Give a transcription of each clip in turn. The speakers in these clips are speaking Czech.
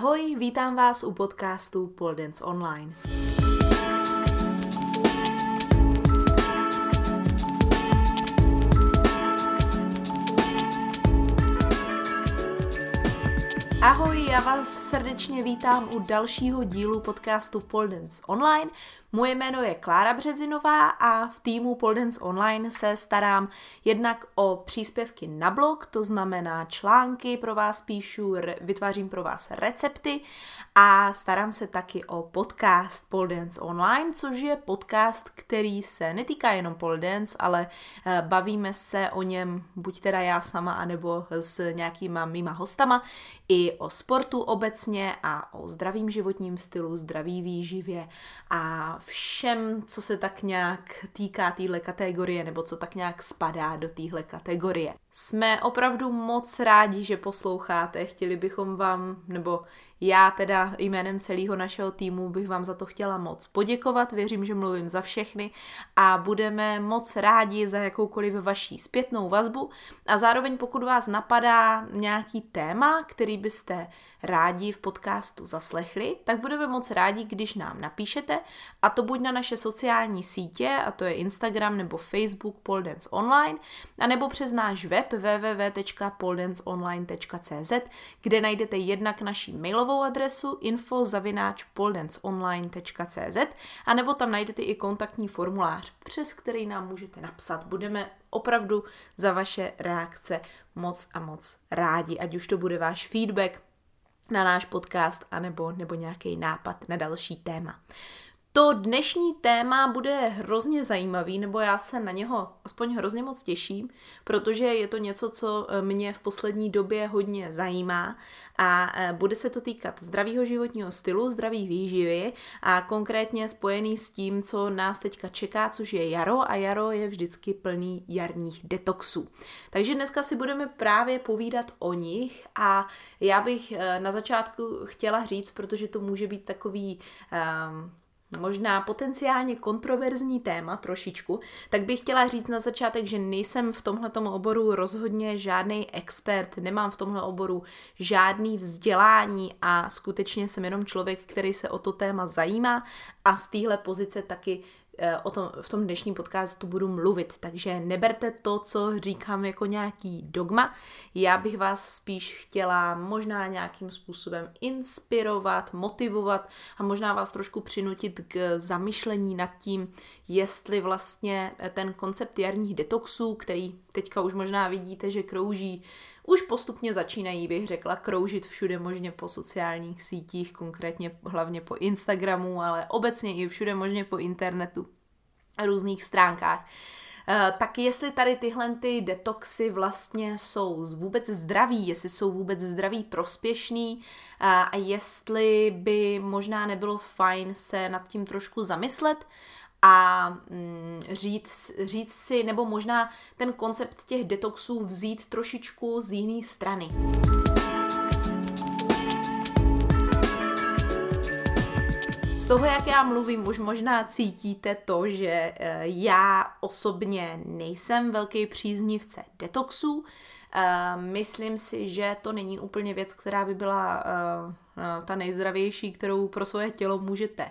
Ahoj, vítám vás u podcastu Pole Dance Online. Ahoj, já vás srdečně vítám u dalšího dílu podcastu Pole Dance Online. Moje jméno je Klára Březinová a v týmu Pole Dance Online se starám jednak o příspěvky na blog, to znamená články pro vás píšu, vytvářím pro vás recepty a starám se taky o podcast Pole Dance Online, což je podcast, který se netýká jenom pole dance, ale eh, bavíme se o něm buď teda já sama, anebo s nějakýma mýma hostama, i o sportu obecně a o zdravým životním stylu, zdraví výživě a všem, co se tak nějak týká téhle kategorie, nebo co tak nějak spadá do téhle kategorie. Jsme opravdu moc rádi, že posloucháte. Chtěli bychom vám, nebo já teda jménem celého našeho týmu bych vám za to chtěla moc poděkovat. Věřím, že mluvím za všechny a budeme moc rádi za jakoukoliv vaší zpětnou vazbu. A zároveň pokud vás napadá nějaký téma, který byste rádi v podcastu zaslechli, tak budeme moc rádi, když nám napíšete a to buď na naše sociální sítě, a to je Instagram nebo Facebook Poldance Online, anebo přes náš web www.poldanceonline.cz, kde najdete jednak naši mailovou adresu info.poldanceonline.cz a nebo tam najdete i kontaktní formulář, přes který nám můžete napsat. Budeme opravdu za vaše reakce moc a moc rádi, ať už to bude váš feedback, na náš podcast anebo, nebo nějaký nápad na další téma. To dnešní téma bude hrozně zajímavý, nebo já se na něho aspoň hrozně moc těším, protože je to něco, co eh, mě v poslední době hodně zajímá a eh, bude se to týkat zdravého životního stylu, zdraví výživy a konkrétně spojený s tím, co nás teďka čeká, což je jaro a jaro je vždycky plný jarních detoxů. Takže dneska si budeme právě povídat o nich a já bych eh, na začátku chtěla říct, protože to může být takový um, možná potenciálně kontroverzní téma trošičku, tak bych chtěla říct na začátek, že nejsem v tomhle oboru rozhodně žádný expert, nemám v tomhle oboru žádný vzdělání a skutečně jsem jenom člověk, který se o to téma zajímá a z téhle pozice taky o tom, v tom dnešním podcastu budu mluvit, takže neberte to, co říkám jako nějaký dogma. Já bych vás spíš chtěla možná nějakým způsobem inspirovat, motivovat a možná vás trošku přinutit k zamyšlení nad tím, jestli vlastně ten koncept jarních detoxů, který teďka už možná vidíte, že krouží už postupně začínají, bych řekla, kroužit všude možně po sociálních sítích, konkrétně hlavně po Instagramu, ale obecně i všude možně po internetu různých stránkách. Eh, tak jestli tady tyhle ty detoxy vlastně jsou vůbec zdraví, jestli jsou vůbec zdraví prospěšný eh, a jestli by možná nebylo fajn se nad tím trošku zamyslet a mm, říct, říct si, nebo možná ten koncept těch detoxů vzít trošičku z jiné strany. Z toho, jak já mluvím, už možná cítíte to, že eh, já osobně nejsem velký příznivce detoxů. Eh, myslím si, že to není úplně věc, která by byla eh, ta nejzdravější, kterou pro svoje tělo můžete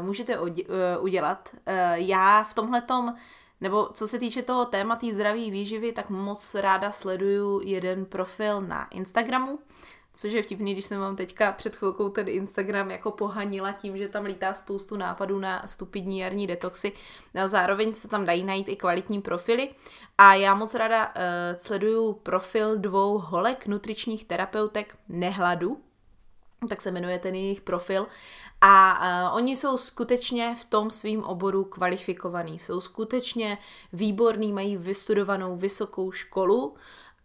můžete eh, udělat. Eh, já v tomhletom, nebo co se týče toho tématu zdraví výživy, tak moc ráda sleduju jeden profil na Instagramu, což je vtipný, když jsem vám teďka před chvilkou ten Instagram jako pohanila tím, že tam lítá spoustu nápadů na stupidní jarní detoxy. A zároveň se tam dají najít i kvalitní profily. A já moc ráda uh, sleduju profil dvou holek nutričních terapeutek Nehladu, tak se jmenuje ten jejich profil. A uh, oni jsou skutečně v tom svým oboru kvalifikovaní, jsou skutečně výborní, mají vystudovanou vysokou školu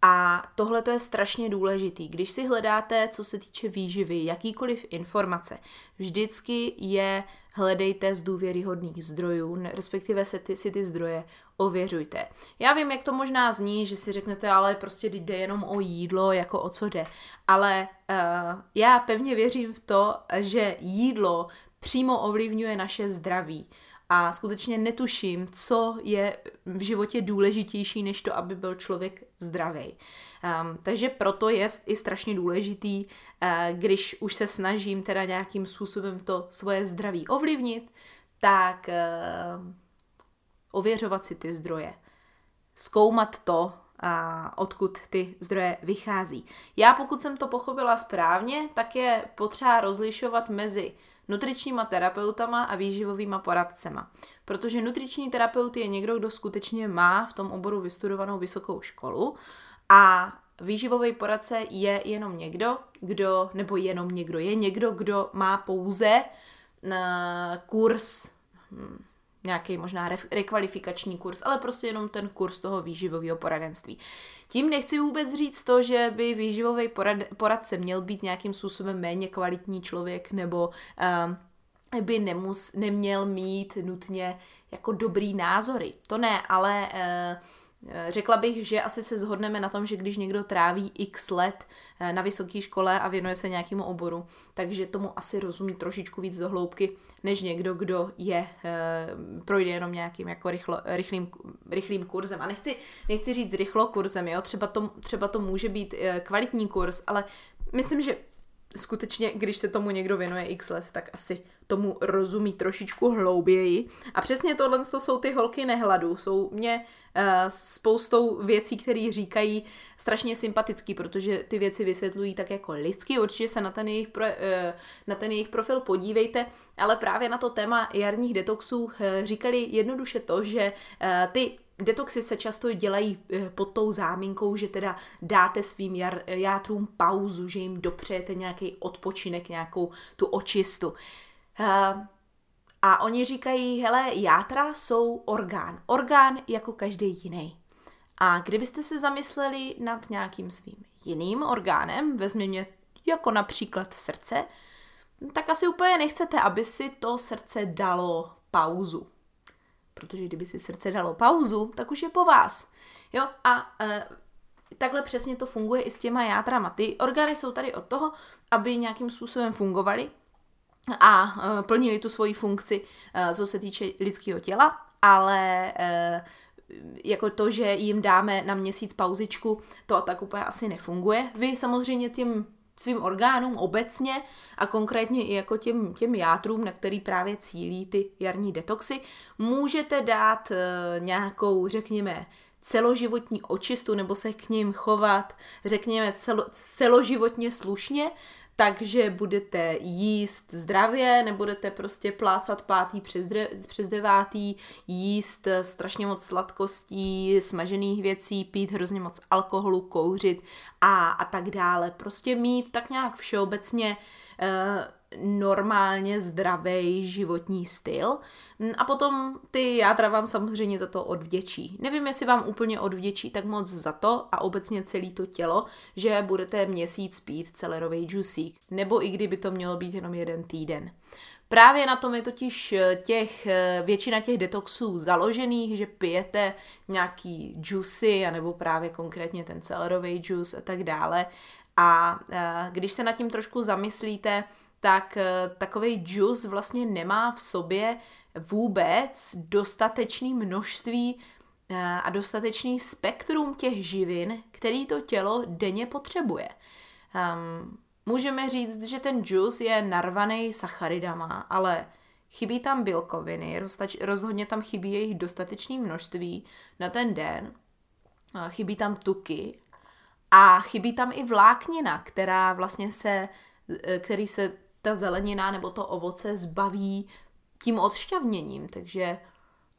a tohle to je strašně důležitý. Když si hledáte, co se týče výživy, jakýkoliv informace, vždycky je hledejte z důvěryhodných zdrojů, respektive se ty, si ty zdroje ověřujte. Já vím, jak to možná zní, že si řeknete, ale prostě jde jenom o jídlo, jako o co jde. Ale uh, já pevně věřím v to, že jídlo přímo ovlivňuje naše zdraví. A skutečně netuším, co je v životě důležitější, než to, aby byl člověk zdravý. Um, takže proto je i strašně důležitý, uh, když už se snažím teda nějakým způsobem to svoje zdraví ovlivnit, tak uh, ověřovat si ty zdroje. Zkoumat to, a odkud ty zdroje vychází. Já pokud jsem to pochopila správně, tak je potřeba rozlišovat mezi nutričníma terapeutama a výživovými poradcema. Protože nutriční terapeut je někdo, kdo skutečně má v tom oboru vystudovanou vysokou školu a výživový poradce je jenom někdo, kdo, nebo jenom někdo, je někdo, kdo má pouze uh, kurz hm, nějaký možná re- rekvalifikační kurz, ale prostě jenom ten kurz toho výživového poradenství. Tím nechci vůbec říct to, že by výživový porad- poradce měl být nějakým způsobem méně kvalitní člověk nebo uh, by nemus, neměl mít nutně jako dobrý názory. To ne, ale uh, řekla bych, že asi se zhodneme na tom, že když někdo tráví x let eh, na vysoké škole a věnuje se nějakému oboru, takže tomu asi rozumí trošičku víc do hloubky, než někdo, kdo je, eh, projde jenom nějakým jako rychlo, rychlým, rychlým kurzem. A nechci, nechci říct rychlo kurzem, jo? Třeba, to, třeba to může být kvalitní kurz, ale myslím, že skutečně, když se tomu někdo věnuje x let, tak asi tomu rozumí trošičku hlouběji. A přesně tohle to jsou ty holky nehladu. Jsou mě uh, spoustou věcí, které říkají strašně sympatický, protože ty věci vysvětlují tak jako lidsky. Určitě se na ten, jejich pro, uh, na ten jejich profil podívejte, ale právě na to téma jarních detoxů uh, říkali jednoduše to, že ty Detoxy se často dělají pod tou záminkou, že teda dáte svým jar, játrům pauzu, že jim dopřejete nějaký odpočinek, nějakou tu očistu. A oni říkají, hele, játra jsou orgán. Orgán jako každý jiný. A kdybyste se zamysleli nad nějakým svým jiným orgánem, vezměme jako například srdce, tak asi úplně nechcete, aby si to srdce dalo pauzu. Protože kdyby si srdce dalo pauzu, tak už je po vás. Jo, a e, takhle přesně to funguje i s těma játrama. Ty orgány jsou tady od toho, aby nějakým způsobem fungovaly, a uh, plnili tu svoji funkci, uh, co se týče lidského těla, ale uh, jako to, že jim dáme na měsíc pauzičku, to tak úplně asi nefunguje. Vy samozřejmě těm svým orgánům obecně a konkrétně i jako těm, těm játrům, na který právě cílí ty jarní detoxy, můžete dát nějakou, řekněme, celoživotní očistu nebo se k ním chovat, řekněme, celo, celoživotně slušně, takže budete jíst zdravě, nebudete prostě plácat pátý přes, dre, přes devátý, jíst strašně moc sladkostí, smažených věcí, pít hrozně moc alkoholu, kouřit a, a tak dále. Prostě mít tak nějak všeobecně uh, normálně zdravý životní styl. Mm, a potom ty jádra vám samozřejmě za to odvděčí. Nevím, jestli vám úplně odvděčí tak moc za to a obecně celé to tělo, že budete měsíc pít celerový džusík. Nebo i kdyby to mělo být jenom jeden týden. Právě na tom je totiž eh, těch, eh, většina těch detoxů založených, že pijete nějaký džusy, anebo právě konkrétně ten celerový džus a tak dále. A eh, když se nad tím trošku zamyslíte, tak eh, takový džus vlastně nemá v sobě vůbec dostatečný množství eh, a dostatečný spektrum těch živin, který to tělo denně potřebuje. Um, můžeme říct, že ten džus je narvaný sacharidama, ale chybí tam bílkoviny, rozhodně tam chybí jejich dostatečné množství na ten den, chybí tam tuky a chybí tam i vláknina, která vlastně se, eh, který se ta zelenina nebo to ovoce zbaví tím odšťavněním, takže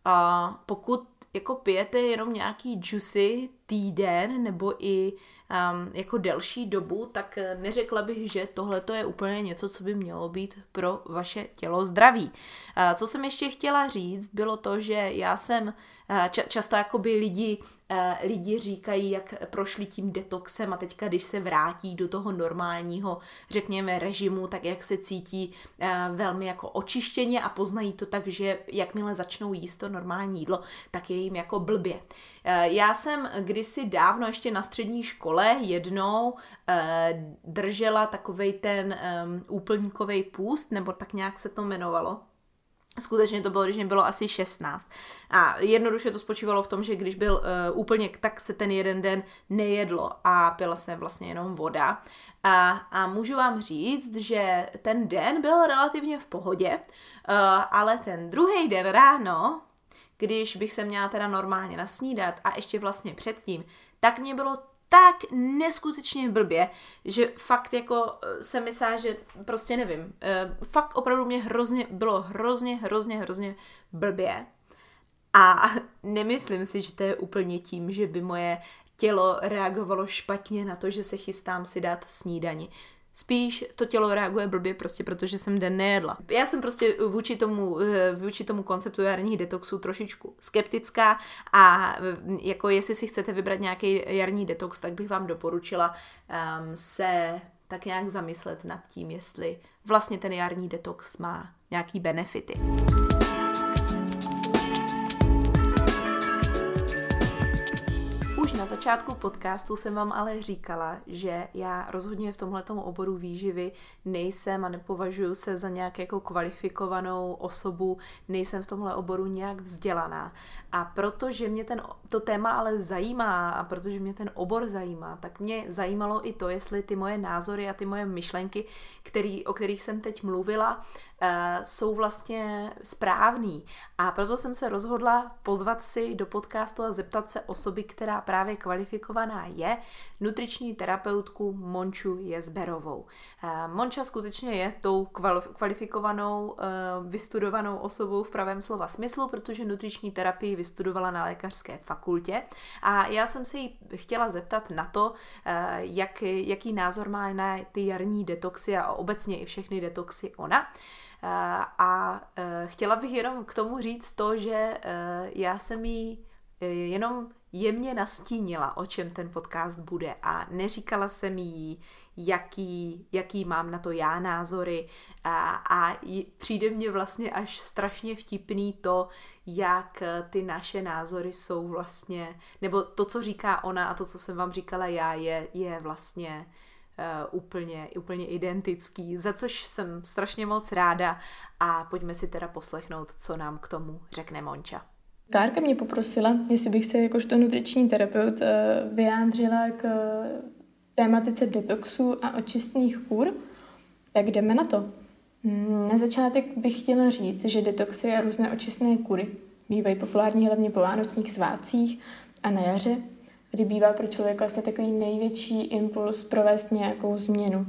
a pokud jako pijete jenom nějaký juicy týden nebo i um, jako delší dobu, tak neřekla bych, že tohle je úplně něco, co by mělo být pro vaše tělo zdraví. Uh, co jsem ještě chtěla říct, bylo to, že já jsem uh, často jakoby lidi Eh, lidi říkají, jak prošli tím detoxem a teďka, když se vrátí do toho normálního, řekněme, režimu, tak jak se cítí eh, velmi jako očištěně a poznají to tak, že jakmile začnou jíst to normální jídlo, tak je jim jako blbě. Eh, já jsem kdysi dávno ještě na střední škole jednou držela takovej ten úplníkový půst, nebo tak nějak se to jmenovalo Skutečně to bylo, když mě bylo asi 16. A jednoduše to spočívalo v tom, že když byl uh, úplně, tak se ten jeden den nejedlo a pila se vlastně jenom voda. A, a můžu vám říct, že ten den byl relativně v pohodě, uh, ale ten druhý den ráno, když bych se měla teda normálně nasnídat a ještě vlastně předtím, tak mě bylo tak neskutečně blbě, že fakt jako eh, se myslela, že prostě nevím, eh, fakt opravdu mě hrozně, bylo hrozně, hrozně, hrozně blbě. A nemyslím si, že to je úplně tím, že by moje tělo reagovalo špatně na to, že se chystám si dát snídani. Spíš to tělo reaguje blbě prostě, protože jsem den nejedla. Já jsem prostě vůči tomu, eh, vůči tomu konceptu jarních detoxů trošičku skeptická a eh, jako jestli si chcete vybrat nějaký jarní detox, tak bych vám doporučila um, se tak nějak zamyslet nad tím, jestli vlastně ten jarní detox má nějaký benefity. Začátku podcastu jsem vám ale říkala, že já rozhodně v tomhletom oboru výživy nejsem a nepovažuji se za nějak jako kvalifikovanou osobu, nejsem v tomhle oboru nějak vzdělaná. A protože mě ten, to téma ale zajímá a protože mě ten obor zajímá, tak mě zajímalo i to, jestli ty moje názory a ty moje myšlenky, který, o kterých jsem teď mluvila, jsou vlastně správný. A proto jsem se rozhodla pozvat si do podcastu a zeptat se osoby, která právě kvalifikovaná je, nutriční terapeutku Monču Jezberovou. Uh, Monča skutečně je tou kvalifikovanou, uh, vystudovanou osobou v pravém slova smyslu, protože nutriční terapii vystudovala na lékařské fakultě a já jsem se jí chtěla zeptat na to, jak, jaký názor má na ty jarní detoxy a obecně i všechny detoxy ona. A chtěla bych jenom k tomu říct to, že já jsem jí jenom jemně nastínila, o čem ten podcast bude. A neříkala jsem jí, jaký, jaký mám na to já názory. A, a přijde mně vlastně až strašně vtipný to, jak ty naše názory jsou vlastně, nebo to, co říká ona a to, co jsem vám říkala já, je, je vlastně uh, úplně, úplně identický, za což jsem strašně moc ráda. A pojďme si teda poslechnout, co nám k tomu řekne Monča. Kárka mě poprosila, jestli bych se jakožto nutriční terapeut eh, vyjádřila k eh, tématice detoxu a očistných kur, tak jdeme na to. Hmm, na začátek bych chtěla říct, že detoxy a různé očistné kury bývají populární hlavně po vánočních svátcích a na jaře, kdy bývá pro člověka asi takový největší impuls provést nějakou změnu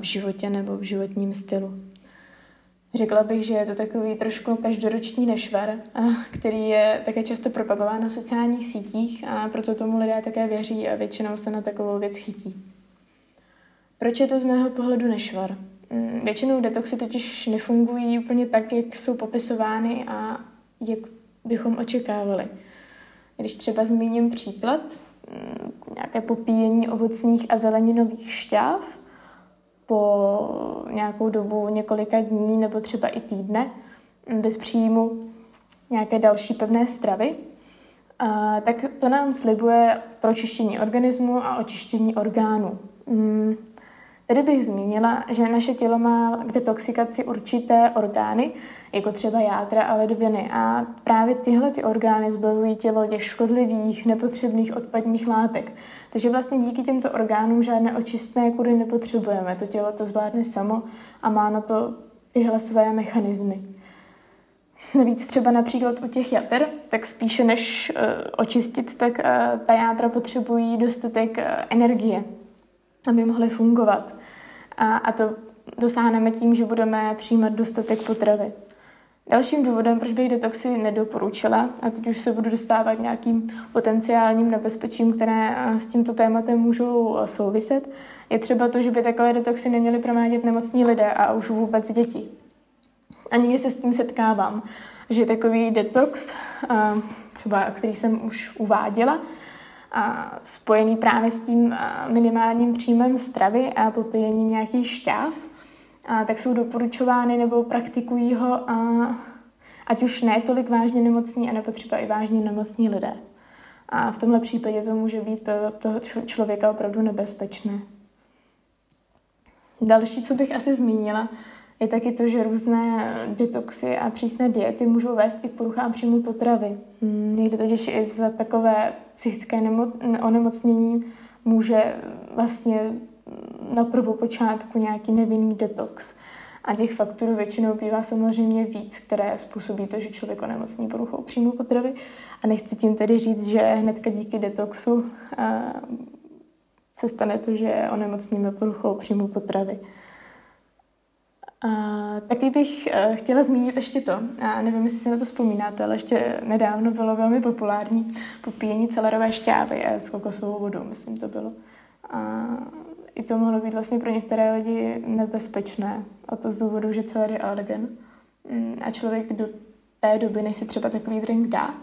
v životě nebo v životním stylu. Řekla bych, že je to takový trošku každoroční nešvar, který je také často propagován na sociálních sítích a proto tomu lidé také věří a většinou se na takovou věc chytí. Proč je to z mého pohledu nešvar? Mm, většinou detoxy totiž nefungují úplně tak, jak jsou popisovány a jak bychom očekávali. Když třeba zmíním příklad, mm, nějaké popíjení ovocných a zeleninových šťáv po nějakou dobu několika dní nebo třeba i týdne mm, bez příjmu nějaké další pevné stravy, tak to nám slibuje pročištění organismu a očištění orgánů. Mm, Tady bych zmínila, že naše tělo má k detoxikaci určité orgány, jako třeba jádra a ledviny. A právě tyhle ty orgány zbavují tělo těch škodlivých, nepotřebných odpadních látek. Takže vlastně díky těmto orgánům žádné očistné kury nepotřebujeme. To tělo to zvládne samo a má na to tyhle své mechanismy. Navíc třeba například u těch jater, tak spíše než uh, očistit, tak uh, ta jádra potřebují dostatek uh, energie, aby mohly fungovat. A, a to dosáhneme tím, že budeme přijímat dostatek potravy. Dalším důvodem, proč bych detoxy nedoporučila, a teď už se budu dostávat nějakým potenciálním nebezpečím, které s tímto tématem můžou souviset, je třeba to, že by takové detoxy neměly promádět nemocní lidé a už vůbec děti. A někdy se s tím setkávám, že takový detox, třeba který jsem už uváděla, spojený právě s tím minimálním příjmem stravy a popíjením nějakých šťáv, a tak jsou doporučovány nebo praktikují ho, a, ať už ne tolik vážně nemocní, anebo třeba i vážně nemocní lidé. A v tomhle případě to může být pro toho člověka opravdu nebezpečné. Další, co bych asi zmínila, je taky to, že různé detoxy a přísné diety můžou vést i k poruchám příjmu potravy. Hmm, někdy totiž i za takové psychické onemocnění může vlastně na prvopočátku nějaký nevinný detox. A těch faktorů většinou bývá samozřejmě víc, které způsobí to, že člověk onemocní poruchou příjmu potravy. A nechci tím tedy říct, že hnedka díky detoxu se stane to, že onemocníme poruchou příjmu potravy. A taky bych uh, chtěla zmínit ještě to, a nevím, jestli si na to vzpomínáte, ale ještě nedávno bylo velmi populární popíjení celerové šťávy s kokosovou vodou, myslím to bylo. A i to mohlo být vlastně pro některé lidi nebezpečné, a to z důvodu, že celer je alergen. Mm, a člověk do té doby, než se třeba takový drink dá,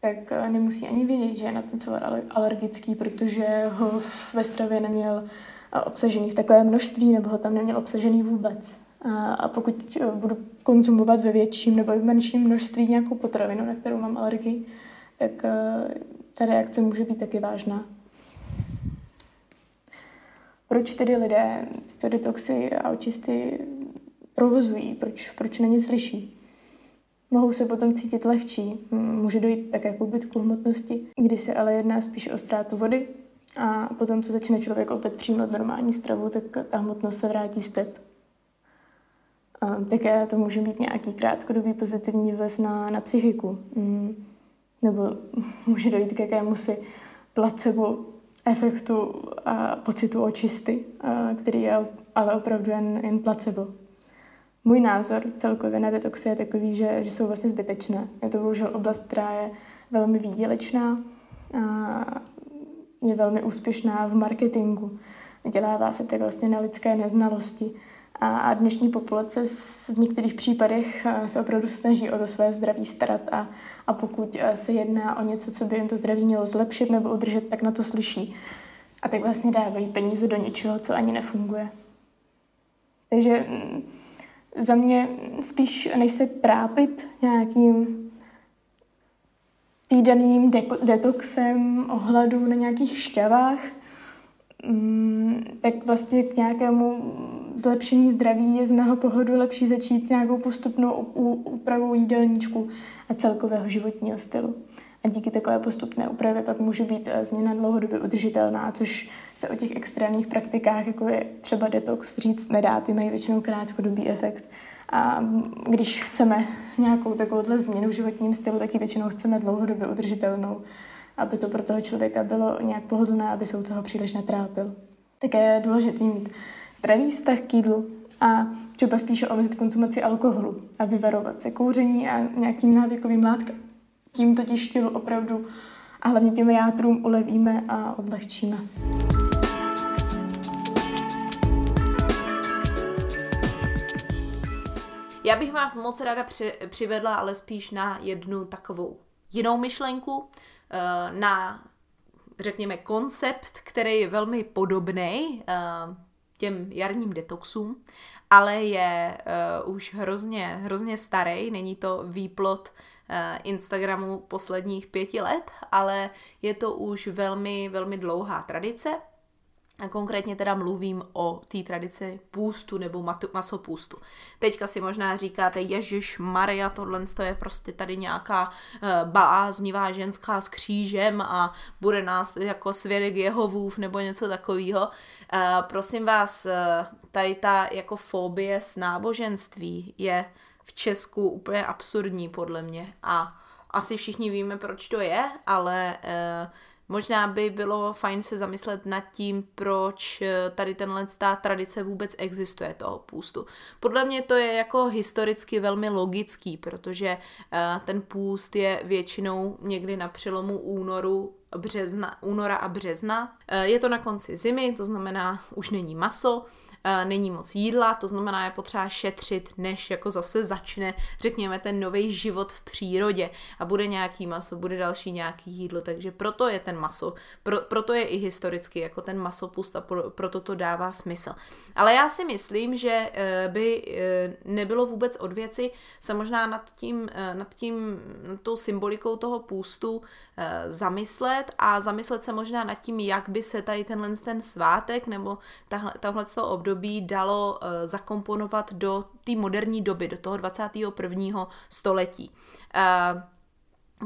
tak eh, nemusí ani vědět, že je na ten celer alergický, protože ho ve stravě neměl eh, obsažený v takové množství, nebo ho tam neměl obsažený vůbec. A pokud eh, budu konzumovat ve větším nebo v menším množství nějakou potravinu, na kterou mám alergii, tak ta reakce může být taky vážná. Proč tedy lidé tyto detoxy a očisty provozují? Proč, proč na ně slyší? Mohou se potom cítit lehčí, může dojít také k úbytku hmotnosti, kdy se ale jedná spíš o ztrátu vody a potom, co začne člověk opět přijímat normální stravu, tak ta hmotnost se vrátí zpět. Také to může být nějaký krátkodobý pozitivní vliv na, na psychiku. Mm. Nebo může dojít k jakému si placebo efektu a pocitu očisty, který je ale opravdu jen, jen placebo. Můj názor celkově na detoxy je takový, že, že jsou vlastně zbytečné. Je to bohužel oblast, která je velmi výdělečná, a je velmi úspěšná v marketingu. Vydělává se tak vlastně na lidské neznalosti. A dnešní populace v některých případech se opravdu snaží o to své zdraví starat a, a pokud se jedná o něco, co by jim to zdraví mělo zlepšit nebo udržet, tak na to slyší. A tak vlastně dávají peníze do něčeho, co ani nefunguje. Takže mm, za mě spíš, než se trápit nějakým týdenním de- detoxem ohladu na nějakých šťavách, tak vlastně k nějakému zlepšení zdraví je z mého pohledu lepší začít nějakou postupnou úpravou jídelníčku a celkového životního stylu. A díky takové postupné úpravě pak může být eh, změna dlouhodobě udržitelná, což se o těch extrémních praktikách, jako je třeba detox, říct nedá, ty mají většinou krátkodobý efekt. A když chceme nějakou takovouhle změnu v životním stylu, tak ji většinou chceme dlouhodobě udržitelnou, aby to pro toho člověka bylo nějak pohodlné, aby se u toho příliš netrápil. Také je důležité mít zdravý vztah k jídlu a třeba spíše omezit konzumaci alkoholu a vyvarovat se kouření a nějakým návykovým látkám. Tím totiž tělu opravdu a hlavně těm játrům ulevíme a odlehčíme. Já bych vás moc ráda při, přivedla, ale spíš na jednu takovou jinou myšlenku, na, řekněme, koncept, který je velmi podobný eh, těm jarním detoxům, ale je uh, už hrozně, hrozně starý, není to výplot Instagramu posledních pěti let, ale je to už velmi, velmi dlouhá tradice a konkrétně teda mluvím o té tradici půstu nebo masopůstu. Teďka si možná říkáte, Ježíš Maria, tohle je prostě tady nějaká uh, bláznivá ženská s křížem a bude nás jako svědek Jehovův nebo něco takového. Uh, prosím vás, uh, tady ta jako fobie s náboženství je v Česku úplně absurdní podle mě a asi všichni víme, proč to je, ale uh, Možná by bylo fajn se zamyslet nad tím, proč eh, tady tenhle ta tradice vůbec existuje toho půstu. Podle mě to je jako historicky velmi logický, protože eh, ten půst je většinou někdy na přelomu únoru března, února a března. Eh, je to na konci zimy, to znamená, už není maso, Eh, není moc jídla, to znamená, je potřeba šetřit, než jako zase začne, řekněme, ten nový život v přírodě a bude nějaký maso, bude další nějaký jídlo, takže proto je ten maso, pro, proto je i historicky jako ten masopust a pro, proto to dává smysl. Ale já si myslím, že eh, by nebylo vůbec od věci se možná nad tím, nad tím, nad tou symbolikou toho půstu zamyslet, zamyslet a zamyslet se možná nad tím, jak by se tady tenhle ten svátek nebo tahle, tohle období dalo uh, zakomponovat do té moderní doby, do toho 21. století. Uh,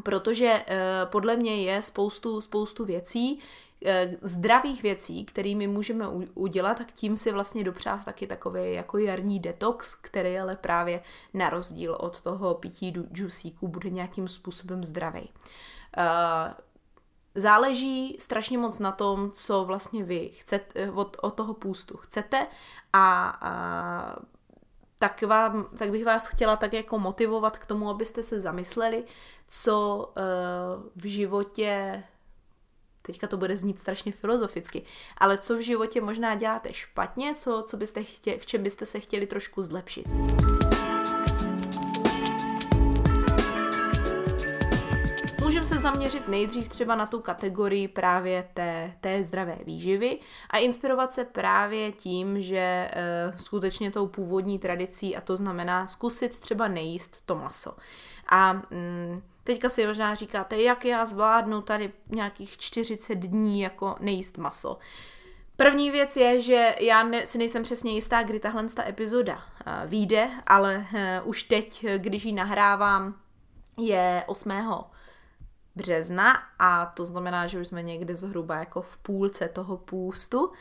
protože podle mě je spoustu, spoustu věcí, Eh, zdravých věcí, kterými můžeme udělat, tak tím si vlastně dopřát taky takový jako jarní detox, který ale právě na rozdíl od toho pití džusíku bude nějakým způsobem zdravý. Eh, záleží strašně moc na tom, co vlastně vy chcete, eh, od, od toho půstu chcete a, a tak, vám, tak bych vás chtěla tak jako motivovat k tomu, abyste se zamysleli, co uh, v životě teďka to bude znít strašně filozoficky, ale co v životě možná děláte špatně, co, co byste chtěli, v čem byste se chtěli trošku zlepšit. Zaměřit nejdřív třeba na tu kategorii právě té, té zdravé výživy a inspirovat se právě tím, že e, skutečně tou původní tradicí, a to znamená zkusit třeba nejíst to maso. A mm, Teďka si možná říkáte, jak já zvládnu tady nějakých 40 dní jako nejíst maso. První věc je, že já ne, si nejsem přesně jistá, kdy tahle ta epizoda uh, vyjde, ale uh, už teď, když ji nahrávám, je 8 března a to znamená, že už jsme někde zhruba jako v půlce toho půstu.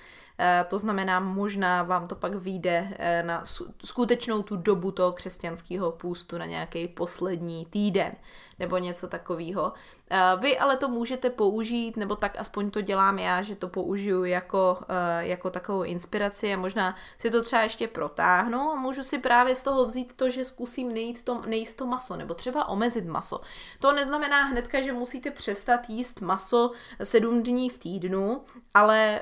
Eh, to znamená, možná vám to pak vyjde eh, na skutečnou tu dobu toho křesťanského půstu na nějaký poslední týden nebo něco takového. Eh, vy ale to můžete použít, nebo tak aspoň to dělám já, že to použiju jako, jako takovou inspiraci a možná si to třeba ještě protáhnu a můžu si právě z toho vzít to, že zkusím nejít to, nejíst to maso, nebo třeba omezit maso. To neznamená hnedka, že musíte přestat jíst maso sedm dní v týdnu, ale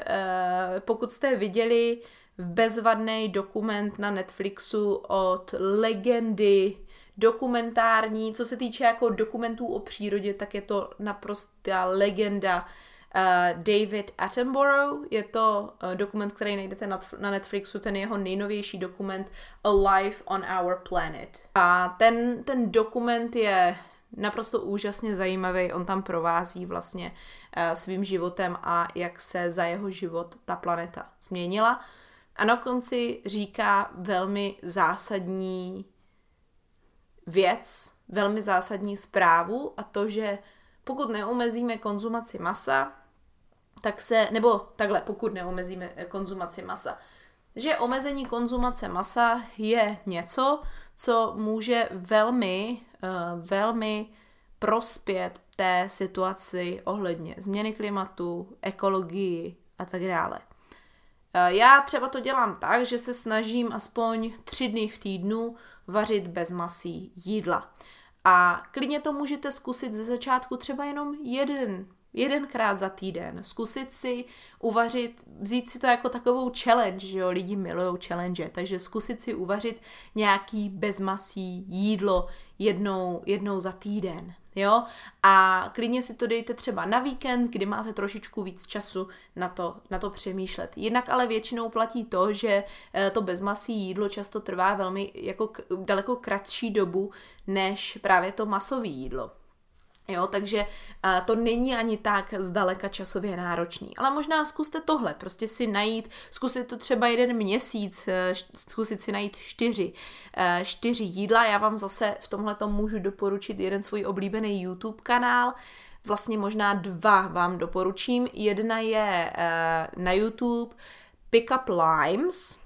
pokud pokud jste viděli bezvadný dokument na Netflixu od legendy dokumentární, co se týče jako dokumentů o přírodě, tak je to naprostá legenda uh, David Attenborough. Je to uh, dokument, který najdete na, na Netflixu, ten jeho nejnovější dokument A Life on Our Planet. A ten, ten dokument je naprosto úžasně zajímavý. On tam provází vlastně uh, svým životem a jak se za jeho život ta planeta změnila. A na konci říká velmi zásadní věc, velmi zásadní zprávu a to, že pokud neomezíme konzumaci masa, tak se, nebo takhle, pokud neomezíme konzumaci masa, že omezení konzumace masa je něco, co může velmi, uh, velmi prospět té situaci ohledně změny klimatu, ekologii a tak dále. Uh, já třeba to dělám tak, že se snažím aspoň tři dny v týdnu vařit bez masí jídla. A klidně to můžete zkusit ze začátku třeba jenom jeden jedenkrát za týden, zkusit si uvařit, vzít si to jako takovou challenge, že jo, lidi milují challenge, takže zkusit si uvařit nějaký bezmasí jídlo jednou, jednou za týden, jo, a klidně si to dejte třeba na víkend, kdy máte trošičku víc času na to, na to přemýšlet. Jinak ale většinou platí to, že eh, to bezmasí jídlo často trvá velmi jako daleko kratší dobu, než právě to masové jídlo. Jo, takže to není ani tak zdaleka časově náročný. Ale možná zkuste tohle, prostě si najít, zkusit to třeba jeden měsíc, uh, zkusit si najít čtyři, uh, čtyři jídla. Já vám zase v tomhle můžu doporučit jeden svůj oblíbený YouTube kanál, vlastně možná dva vám doporučím. Jedna je uh, na YouTube Pick Up Limes,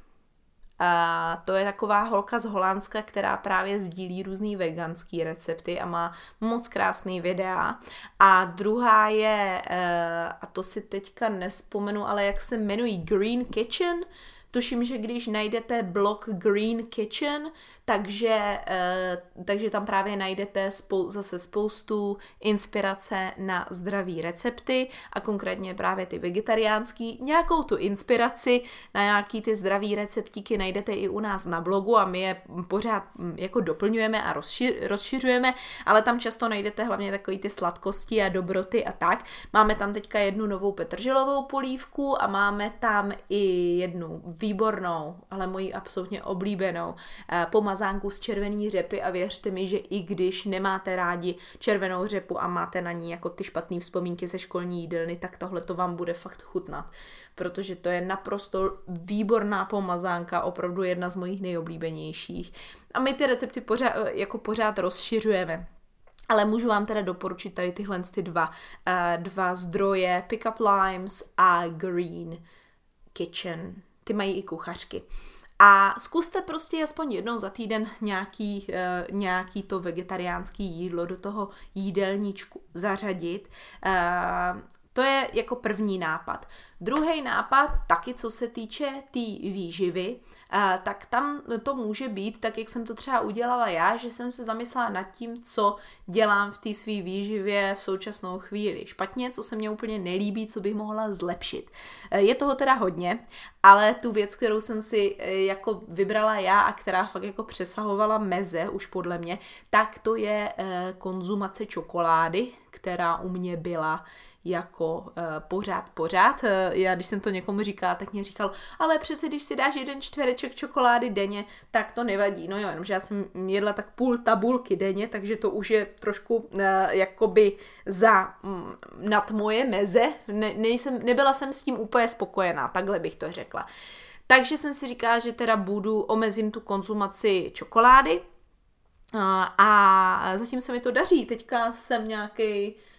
a to je taková holka z Holandska, která právě sdílí různý veganský recepty a má moc krásný videa. A druhá je, eh, a to si teďka nespomenu, ale jak se jmenují, Green Kitchen, Tuším, že když najdete blog Green Kitchen, takže, eh, takže tam právě najdete spou- zase spoustu inspirace na zdraví recepty a konkrétně právě ty vegetariánský. Nějakou tu inspiraci na nějaký ty zdraví receptíky najdete i u nás na blogu a my je pořád hm, jako doplňujeme a rozši- rozšiřujeme, ale tam často najdete hlavně takové ty sladkosti a dobroty a tak. Máme tam teďka jednu novou petrželovou polívku a máme tam i jednu výbornou, ale moji absolutně oblíbenou eh, pomazánku z červený řepy a věřte mi, že i když nemáte rádi červenou řepu a máte na ní jako ty špatné vzpomínky ze školní jídelny, tak tohle to vám bude fakt chutnat, protože to je naprosto výborná pomazánka, opravdu jedna z mojich nejoblíbenějších. A my ty recepty pořád, jako pořád rozšiřujeme. Ale můžu vám teda doporučit tady tyhle ty dva, uh, dva zdroje, Pickup Limes a Green Kitchen. Ty mají i kuchařky. A zkuste prostě aspoň jednou za týden nějaký, uh, nějaký to vegetariánský jídlo do toho jídelníčku zařadit. Uh, to je jako první nápad. Druhý nápad, taky co se týče té tý výživy, tak tam to může být, tak jak jsem to třeba udělala já, že jsem se zamyslela nad tím, co dělám v té své výživě v současnou chvíli špatně, co se mně úplně nelíbí, co bych mohla zlepšit. E, je toho teda hodně, ale tu věc, kterou jsem si e, jako vybrala já a která fakt jako přesahovala meze už podle mě, tak to je konzumace čokolády, která u mě byla jako uh, pořád, pořád. Uh, já, když jsem to někomu říkala, tak mě říkal, ale přece, když si dáš jeden čtvereček čokolády denně, tak to nevadí. No jo, jenomže já jsem jedla tak půl tabulky denně, takže to už je trošku uh, jakoby za um, nad moje meze. Ne, nejsem, nebyla jsem s tím úplně spokojená, takhle bych to řekla. Takže jsem si říkala, že teda budu, omezím tu konzumaci čokolády, a zatím se mi to daří. Teďka jsem nějaký Eh,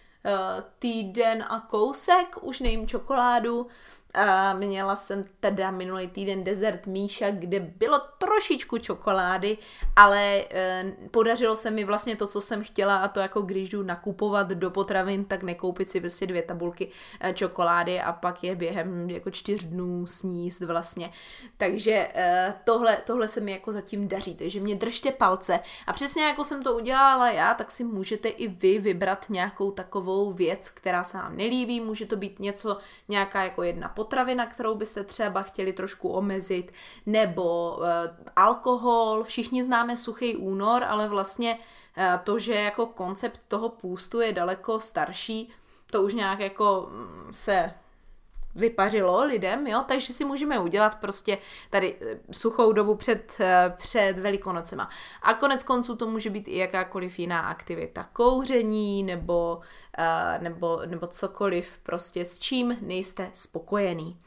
týden a kousek, už nejím čokoládu, Uh, měla jsem teda minulý týden dezert Míša, kde bylo trošičku čokolády, ale uh, podařilo se mi vlastně to, co jsem chtěla a to jako když jdu nakupovat do potravin, tak nekoupit si prostě dvě tabulky uh, čokolády a pak je během jako čtyř dnů sníst vlastně. Takže uh, tohle, tohle se mi jako zatím daří, takže mě držte palce a přesně jako jsem to udělala já, tak si můžete i vy vybrat nějakou takovou věc, která se vám nelíbí, může to být něco, nějaká jako jedna pot potravina, kterou byste třeba chtěli trošku omezit, nebo uh, alkohol. Všichni známe suchý únor, ale vlastně uh, to, že jako koncept toho půstu je daleko starší, to už nějak jako mm, se vypařilo lidem, jo, takže si můžeme udělat prostě tady eh, suchou dobu před, eh, před velikonocema. A konec konců to může být i jakákoliv jiná aktivita, kouření nebo, nebo, nebo cokoliv prostě s čím nejste spokojený.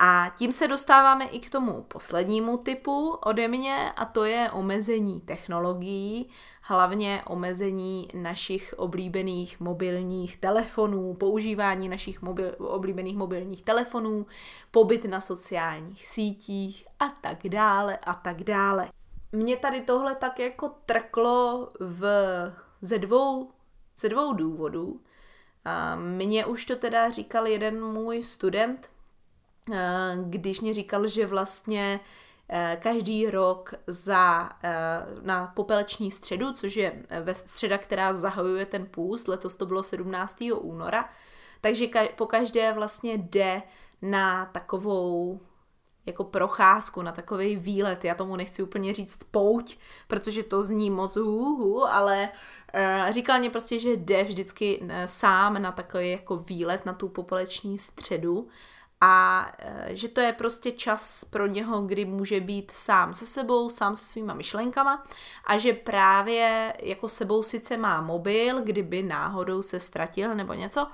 A tím se dostáváme i k tomu poslednímu typu ode mě a to je omezení technologií hlavně omezení našich oblíbených mobilních telefonů, používání našich mobil, oblíbených mobilních telefonů, pobyt na sociálních sítích a tak dále a tak dále. Mě tady tohle tak jako trklo v, ze, dvou, ze dvou důvodů. Mně už to teda říkal jeden můj student, když mě říkal, že vlastně Eh, každý rok za, eh, na popeleční středu, což je eh, ve středa, která zahajuje ten půst, letos to bylo 17. února, takže po každé vlastně jde na takovou jako procházku, na takový výlet. Já tomu nechci úplně říct pouť, protože to zní moc hůhu, ale uh, říkal mě prostě, že jde vždycky sám na takový jako výlet na tu popeleční středu. A e, že to je prostě čas pro něho, kdy může být sám se sebou, sám se svýma myšlenkama. A že právě jako sebou sice má mobil, kdyby náhodou se ztratil nebo něco,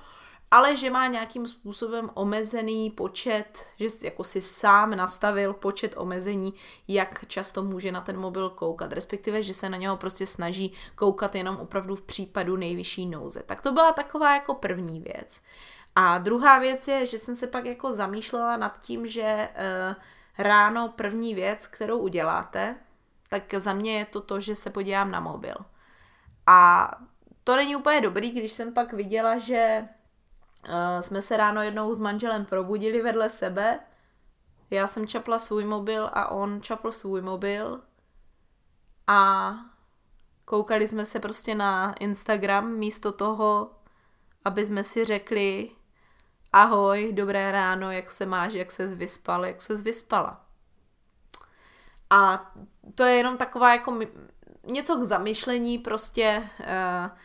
ale že má nějakým způsobem omezený počet, že jako si sám nastavil počet omezení, jak často může na ten mobil koukat, respektive, že se na něho prostě snaží koukat jenom opravdu v případu nejvyšší nouze. Tak to byla taková jako první věc. A druhá věc je, že jsem se pak jako zamýšlela nad tím, že uh, ráno první věc, kterou uděláte, tak za mě je to to, že se podívám na mobil. A to není úplně dobrý, když jsem pak viděla, že uh, jsme se ráno jednou s manželem probudili vedle sebe, já jsem čapla svůj mobil a on čapl svůj mobil a koukali jsme se prostě na Instagram místo toho, aby jsme si řekli, ahoj, dobré ráno, jak se máš, jak se vyspal, jak se vyspala. A to je jenom taková jako něco k zamyšlení, prostě uh,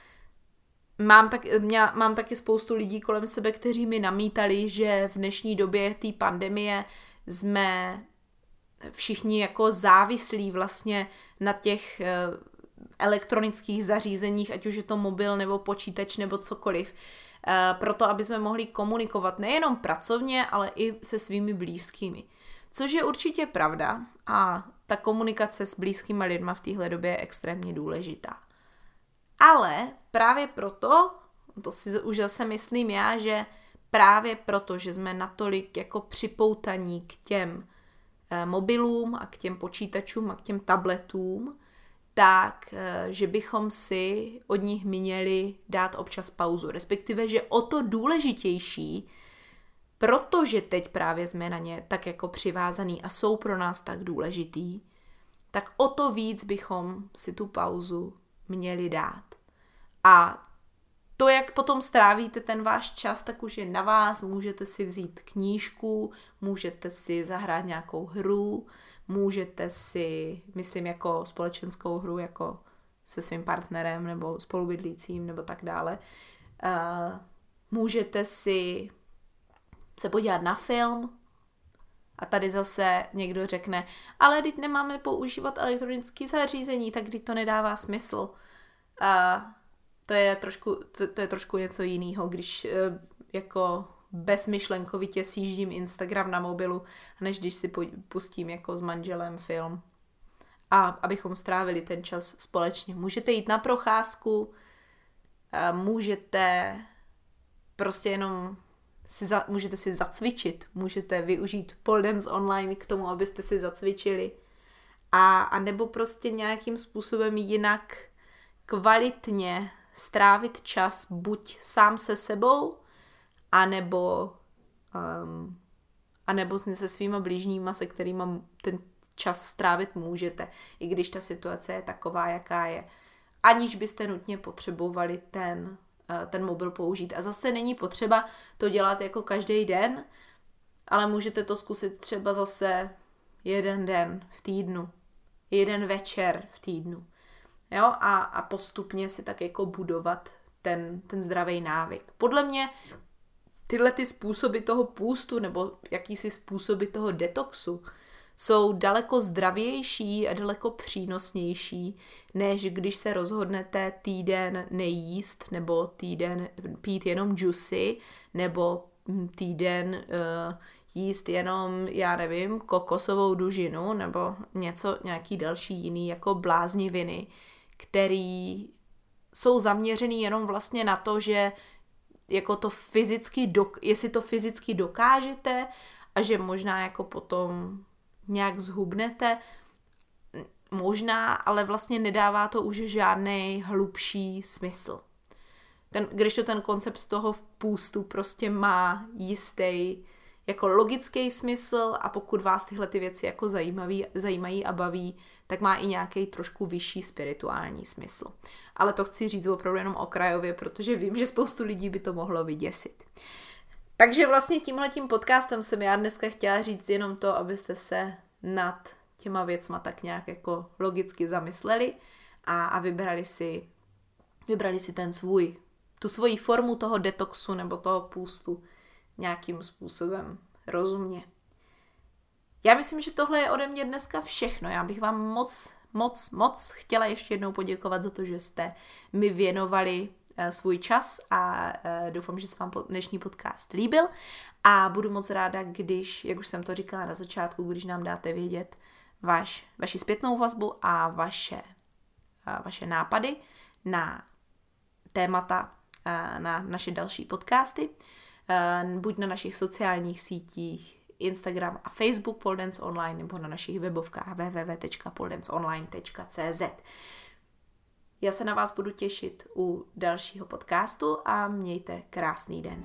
mám, tak, mě, mám taky spoustu lidí kolem sebe, kteří mi namítali, že v dnešní době té pandemie jsme všichni jako závislí vlastně na těch eh, elektronických zařízeních, ať už je to mobil nebo počítač nebo cokoliv, eh, proto aby jsme mohli komunikovat nejenom pracovně, ale i se svými blízkými. Což je určitě pravda a ta komunikace s blízkými lidma v téhle době je extrémně důležitá. Ale právě proto, to si už zase myslím já, že právě proto, že jsme natolik jako připoutaní k těm eh, mobilům a k těm počítačům a k těm tabletům, tak, eh, že bychom si od nich měli dát občas pauzu. Respektive, že o to důležitější, protože teď právě jsme na ně tak jako přivázaný a jsou pro nás tak důležitý, tak o to víc bychom si tu pauzu měli dát. A to, jak potom strávíte ten váš čas, tak už je na vás. Můžete si vzít knížku, můžete si zahrát nějakou hru, můžete si, myslím, jako společenskou hru, jako se svým partnerem nebo spolubydlícím nebo tak dále. Uh, můžete si se podívat na film a tady zase někdo řekne, ale teď nemáme používat elektronické zařízení, tak když to nedává smysl. Uh, to je trošku, to, to je trošku něco jiného, když uh, jako bezmyšlenkovitě sjíždím Instagram na mobilu, než když si pustím jako s manželem film. A abychom strávili ten čas společně. Můžete jít na procházku, můžete prostě jenom si za, můžete si zacvičit, můžete využít pole dance online k tomu, abyste si zacvičili. A, a nebo prostě nějakým způsobem jinak kvalitně strávit čas buď sám se sebou, anebo, um, anebo se svýma blížníma, se kterými ten čas strávit můžete, i když ta situace je taková, jaká je. Aniž byste nutně potřebovali ten, uh, ten mobil použít. A zase není potřeba to dělat jako každý den, ale můžete to zkusit třeba zase jeden den v týdnu, jeden večer v týdnu. Jo? A, a postupně si tak jako budovat ten, ten zdravý návyk. Podle mě tyhle ty způsoby toho půstu nebo jakýsi způsoby toho detoxu jsou daleko zdravější a daleko přínosnější, než když se rozhodnete týden nejíst nebo týden pít jenom džusy nebo týden uh, jíst jenom, já nevím, kokosovou dužinu nebo něco, nějaký další jiný jako blázniviny, který jsou zaměřený jenom vlastně na to, že jako to fyzicky, dok- jestli to fyzicky dokážete a že možná jako potom nějak zhubnete, možná, ale vlastně nedává to už žádný hlubší smysl. Ten, když to ten koncept toho v půstu prostě má jistý jako logický smysl a pokud vás tyhle ty věci jako zajímaví, zajímají a baví, tak má i nějaký trošku vyšší spirituální smysl. Ale to chci říct opravdu jenom okrajově, protože vím, že spoustu lidí by to mohlo vyděsit. Takže vlastně tímhletím podcastem jsem já dneska chtěla říct jenom to, abyste se nad těma věcma tak nějak jako logicky zamysleli a, a vybrali si vybrali si ten svůj, tu svoji formu toho detoxu nebo toho půstu nějakým způsobem rozumně. Já myslím, že tohle je ode mě dneska všechno. Já bych vám moc, moc, moc chtěla ještě jednou poděkovat za to, že jste mi věnovali eh, svůj čas a eh, doufám, že se vám dnešní podcast líbil a budu moc ráda, když, jak už jsem to říkala na začátku, když nám dáte vědět vaš, vaši zpětnou vazbu a vaše, a vaše nápady na témata na naše další podcasty, buď na našich sociálních sítích, Instagram a Facebook Poldance Online nebo na našich webovkách www.poldanceonline.cz. Já se na vás budu těšit u dalšího podcastu a mějte krásný den.